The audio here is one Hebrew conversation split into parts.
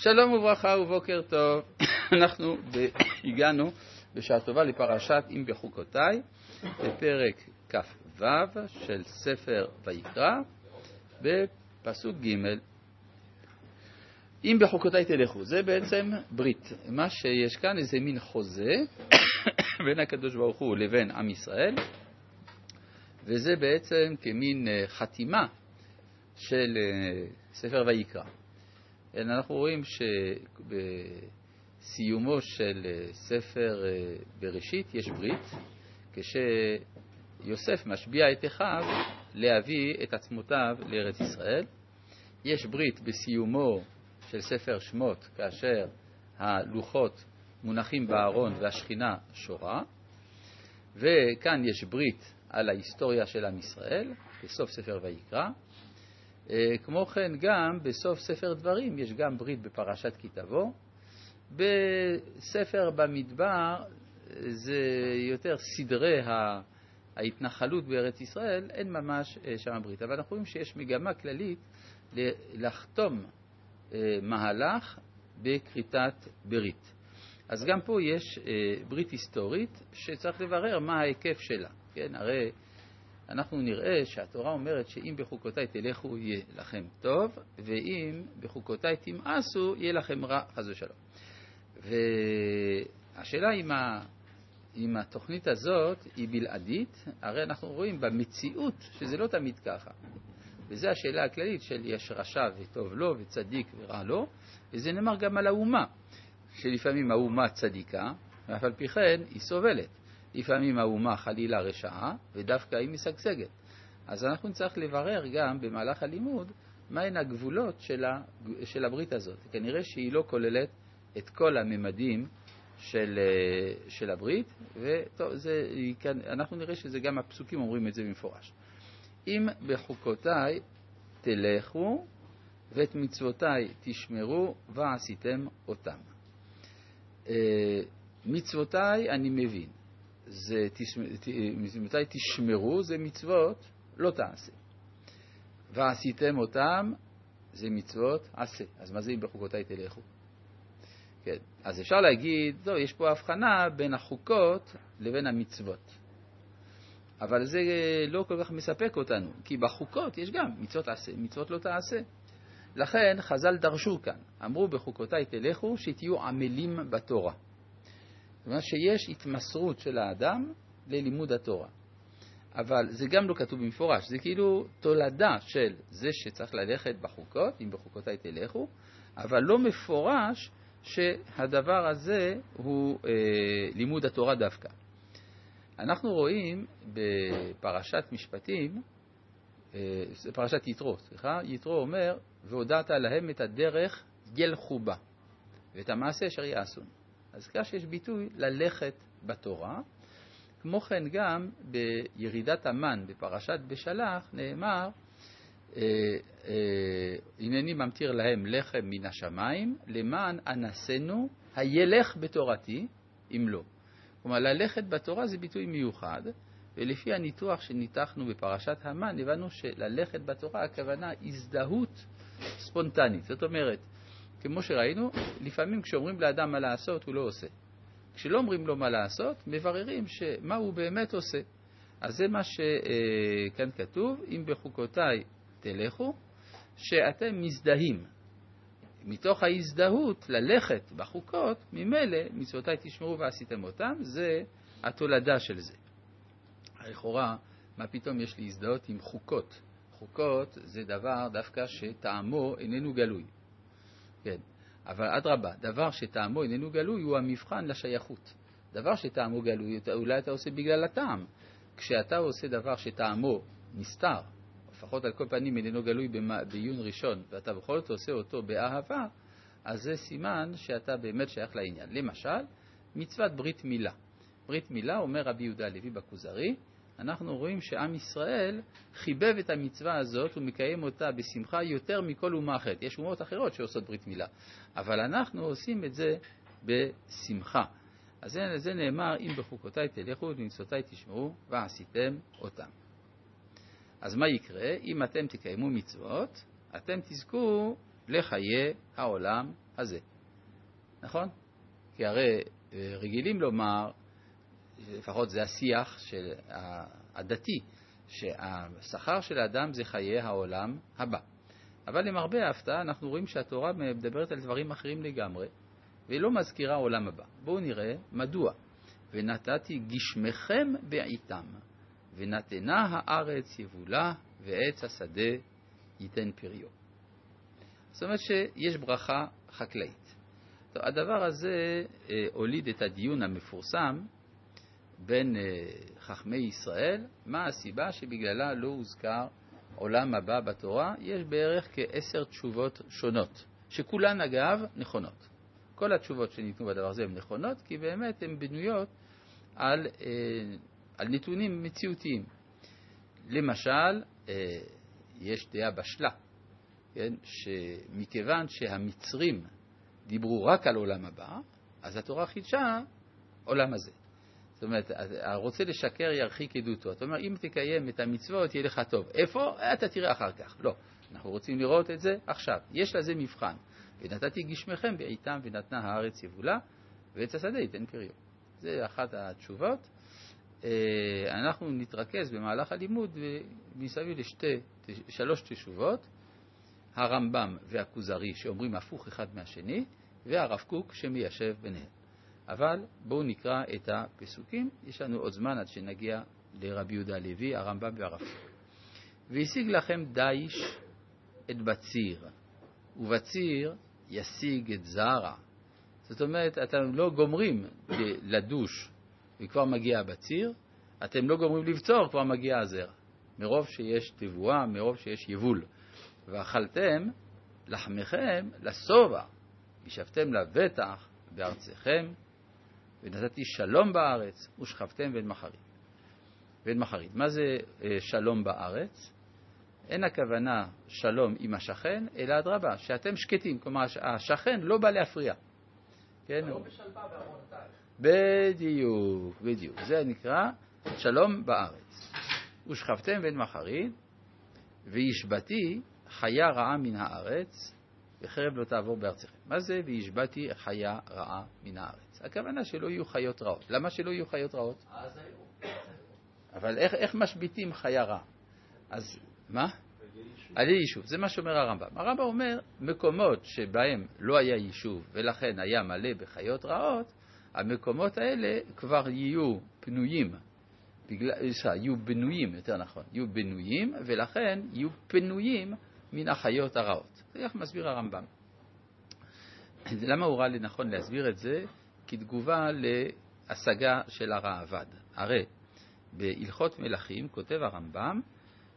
שלום וברכה ובוקר טוב. אנחנו הגענו בשעה טובה לפרשת אם בחוקותיי, בפרק כ"ו של ספר ויקרא, בפסוק ג' אם בחוקותיי תלכו, זה בעצם ברית. מה שיש כאן איזה מין חוזה בין הקדוש ברוך הוא לבין עם ישראל, וזה בעצם כמין אה, חתימה של אה, ספר ויקרא. אנחנו רואים שבסיומו של אה, ספר בראשית יש ברית, כשיוסף משביע את אחיו להביא את עצמותיו לארץ ישראל. יש ברית בסיומו של ספר שמות, כאשר הלוחות מונחים בארון והשכינה שורה, וכאן יש ברית על ההיסטוריה של עם ישראל, בסוף ספר ויקרא. אה, כמו כן, גם בסוף ספר דברים יש גם ברית בפרשת כי תבוא. בספר במדבר זה יותר סדרי ההתנחלות בארץ ישראל, אין ממש אה, שם ברית. אבל אנחנו רואים שיש מגמה כללית לחתום אה, מהלך בכריתת ברית. אז גם פה יש ברית היסטורית שצריך לברר מה ההיקף שלה. כן, הרי אנחנו נראה שהתורה אומרת שאם בחוקותיי תלכו יהיה לכם טוב, ואם בחוקותיי תמאסו יהיה לכם רע, חס ושלום. והשאלה אם, ה... אם התוכנית הזאת היא בלעדית, הרי אנחנו רואים במציאות שזה לא תמיד ככה. וזו השאלה הכללית של יש רשע וטוב לו וצדיק ורע לו, וזה נאמר גם על האומה, שלפעמים האומה צדיקה, ואף על פי כן היא סובלת. לפעמים האומה חלילה רשעה, ודווקא היא משגשגת. אז אנחנו נצטרך לברר גם במהלך הלימוד מהן הגבולות של, ה, של הברית הזאת. כנראה שהיא לא כוללת את כל הממדים של, של הברית, ואנחנו נראה שזה גם הפסוקים אומרים את זה במפורש. אם בחוקותיי תלכו ואת מצוותיי תשמרו ועשיתם אותם. אה, מצוותיי אני מבין, זה מתי תשמרו, זה מצוות לא תעשה. ועשיתם אותם, זה מצוות עשה. אז מה זה אם בחוקותיי תלכו? כן. אז אפשר להגיד, טוב, יש פה הבחנה בין החוקות לבין המצוות. אבל זה לא כל כך מספק אותנו, כי בחוקות יש גם מצוות עשה, מצוות לא תעשה. לכן חז"ל דרשו כאן, אמרו בחוקותיי תלכו, שתהיו עמלים בתורה. אומרת שיש התמסרות של האדם ללימוד התורה. אבל זה גם לא כתוב במפורש, זה כאילו תולדה של זה שצריך ללכת בחוקות, אם בחוקותיי תלכו, אבל לא מפורש שהדבר הזה הוא אה, לימוד התורה דווקא. אנחנו רואים בפרשת משפטים, אה, פרשת יתרו, סליחה, יתרו אומר, והודעת להם את הדרך ילכו בה, ואת המעשה אשר יעשון. אז כך שיש ביטוי ללכת בתורה. כמו כן גם בירידת המן בפרשת בשלח נאמר אה, אה, הנני ממטיר להם לחם מן השמיים למען אנסנו הילך בתורתי אם לא. כלומר ללכת בתורה זה ביטוי מיוחד ולפי הניתוח שניתחנו בפרשת המן הבנו שללכת בתורה הכוונה הזדהות ספונטנית. זאת אומרת, כמו שראינו, לפעמים כשאומרים לאדם מה לעשות, הוא לא עושה. כשלא אומרים לו מה לעשות, מבררים מה הוא באמת עושה. אז זה מה שכאן כתוב, אם בחוקותיי תלכו, שאתם מזדהים. מתוך ההזדהות ללכת בחוקות, ממילא מצוותיי תשמרו ועשיתם אותם, זה התולדה של זה. לכאורה, מה פתאום יש להזדהות עם חוקות? חוקות זה דבר דווקא שטעמו איננו גלוי. כן. אבל אדרבה, דבר שטעמו איננו גלוי הוא המבחן לשייכות. דבר שטעמו גלוי, אולי אתה עושה בגלל הטעם. כשאתה עושה דבר שטעמו נסתר, לפחות על כל פנים איננו גלוי בעיון ראשון, ואתה בכל זאת עושה אותו באהבה, אז זה סימן שאתה באמת שייך לעניין. למשל, מצוות ברית מילה. ברית מילה, אומר רבי יהודה הלוי בכוזרי, אנחנו רואים שעם ישראל חיבב את המצווה הזאת ומקיים אותה בשמחה יותר מכל אומה אחרת. יש אומות אחרות שעושות ברית מילה, אבל אנחנו עושים את זה בשמחה. אז זה, זה נאמר, אם בחוקותיי תלכו ובמצוותיי תשמעו ועשיתם אותם. אז מה יקרה? אם אתם תקיימו מצוות, אתם תזכו לחיי העולם הזה. נכון? כי הרי אה, רגילים לומר, לפחות זה השיח של הדתי, שהשכר של האדם זה חיי העולם הבא. אבל למרבה ההפתעה אנחנו רואים שהתורה מדברת על דברים אחרים לגמרי, והיא לא מזכירה עולם הבא. בואו נראה מדוע. ונתתי גשמכם בעיתם, ונתנה הארץ יבולה, ועץ השדה ייתן פריו. זאת אומרת שיש ברכה חקלאית. הדבר הזה אה, הוליד את הדיון המפורסם בין אה, חכמי ישראל, מה הסיבה שבגללה לא הוזכר עולם הבא בתורה, יש בערך כעשר תשובות שונות, שכולן אגב נכונות. כל התשובות שניתנו בדבר הזה הן נכונות, כי באמת הן בנויות על, אה, על נתונים מציאותיים. למשל, אה, יש דעה בשלה, כן, שמכיוון שהמצרים דיברו רק על עולם הבא, אז התורה חידשה עולם הזה. זאת אומרת, הרוצה לשקר ירחיק עדותו. אתה אומר, אם תקיים את המצוות, יהיה לך טוב. איפה? אתה תראה אחר כך. לא. אנחנו רוצים לראות את זה עכשיו. יש לזה מבחן. ונתתי גשמכם בעיתם ונתנה הארץ יבולה, ועץ השדה ייתן פריו. זה אחת התשובות. אה, אנחנו נתרכז במהלך הלימוד מסביב לשתי, שלוש תשובות, הרמב"ם והכוזרי שאומרים הפוך אחד מהשני, והרב קוק שמיישב ביניהם. אבל בואו נקרא את הפסוקים, יש לנו עוד זמן עד שנגיע לרבי יהודה הלוי, הרמב"ם והרב. והשיג לכם דיש את בציר, ובציר ישיג את זרע. זאת אומרת, אתם לא גומרים לדוש וכבר מגיע הבציר, אתם לא גומרים לבצור, כבר מגיע הזרע. מרוב שיש תבואה, מרוב שיש יבול. ואכלתם לחמכם לשובע, וישבתם לבטח בארצכם, ונתתי שלום בארץ, ושכבתם בין מחרית. בין מחרית. מה זה אה, שלום בארץ? אין הכוונה שלום עם השכן, אלא אדרבה, שאתם שקטים. כלומר, השכן לא בא להפריע. כן? לא בשלווה בארמונותייך. בדיוק, בדיוק. זה נקרא שלום בארץ. ושכבתם בין מחרית, והשבתי חיה רעה מן הארץ, וחרב לא תעבור בארצכם. מה זה והשבתי חיה רעה מן הארץ? הכוונה שלא יהיו חיות רעות. למה שלא יהיו חיות רעות? אז היו. אבל איך, איך משביתים חיה רעה? אז מה? על יישוב. זה מה שאומר הרמב"ם. הרמב"ם אומר, מקומות שבהם לא היה יישוב ולכן היה מלא בחיות רעות, המקומות האלה כבר יהיו פנויים, בגלל, יהיו בנויים, יותר נכון, יהיו בנויים ולכן יהיו פנויים מן החיות הרעות. זה איך מסביר הרמב"ם. למה הוא ראה לנכון להסביר את זה? כתגובה להשגה של הראב"ד. הרי בהלכות מלכים כותב הרמב"ם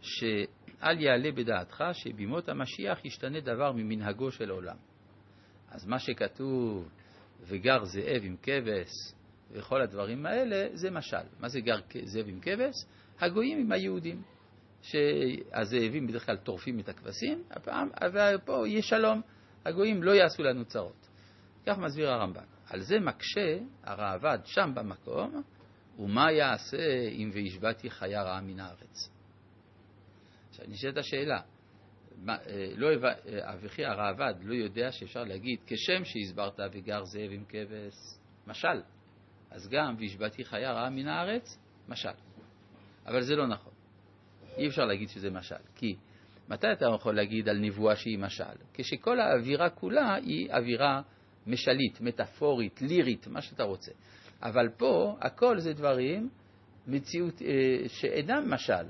שאל יעלה בדעתך שבימות המשיח ישתנה דבר ממנהגו של עולם. אז מה שכתוב וגר זאב עם כבש וכל הדברים האלה זה משל. מה זה גר זאב עם כבש? הגויים עם היהודים. שהזאבים בדרך כלל טורפים את הכבשים, הפעם, ופה יהיה שלום, הגויים לא יעשו לנו צרות. כך מסביר הרמב"ן. על זה מקשה הראב"ד שם במקום, ומה יעשה אם והשבתי חיה רעה מן הארץ? עכשיו נשאלת השאלה, אה, לא, אה, אביכי הראב"ד לא יודע שאפשר להגיד כשם שהסברת וגר זאב עם כבש, משל, אז גם והשבתי חיה רעה מן הארץ, משל. אבל זה לא נכון. אי אפשר להגיד שזה משל. כי מתי אתה יכול להגיד על נבואה שהיא משל? כשכל האווירה כולה היא אווירה משלית, מטאפורית, לירית, מה שאתה רוצה. אבל פה הכל זה דברים, מציאות אה, שאינם משל.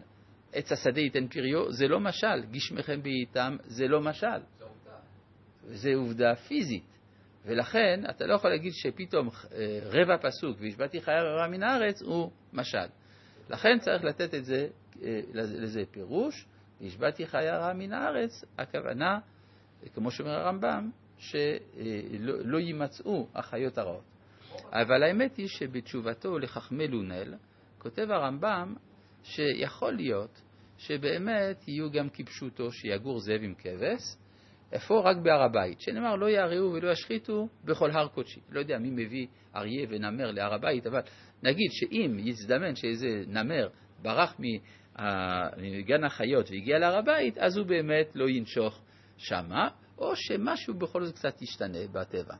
עץ השדה ייתן פריו, זה לא משל. גשמכם בעיתם, זה לא משל. זה עובדה. זה עובדה פיזית. ולכן אתה לא יכול להגיד שפתאום אה, רבע פסוק והשבעתי חיה רעה מן הארץ הוא משל. לכן צריך לתת את זה לזה פירוש, והשבעתי חיה רעה מן הארץ, הכוונה, כמו שאומר הרמב"ם, שלא לא יימצאו החיות הרעות. אבל האמת היא שבתשובתו לחכמי לונל, כותב הרמב"ם שיכול להיות שבאמת יהיו גם כפשוטו שיגור זאב עם כבש, איפה? רק בהר הבית, שנאמר לא יערעו ולא ישחיתו בכל הר קודשי. לא יודע מי מביא אריה ונמר להר הבית, אבל נגיד שאם יזדמן שאיזה נמר ברח מגן החיות והגיע להר הבית, אז הוא באמת לא ינשוך שמה, או שמשהו בכל זאת קצת ישתנה בטבע.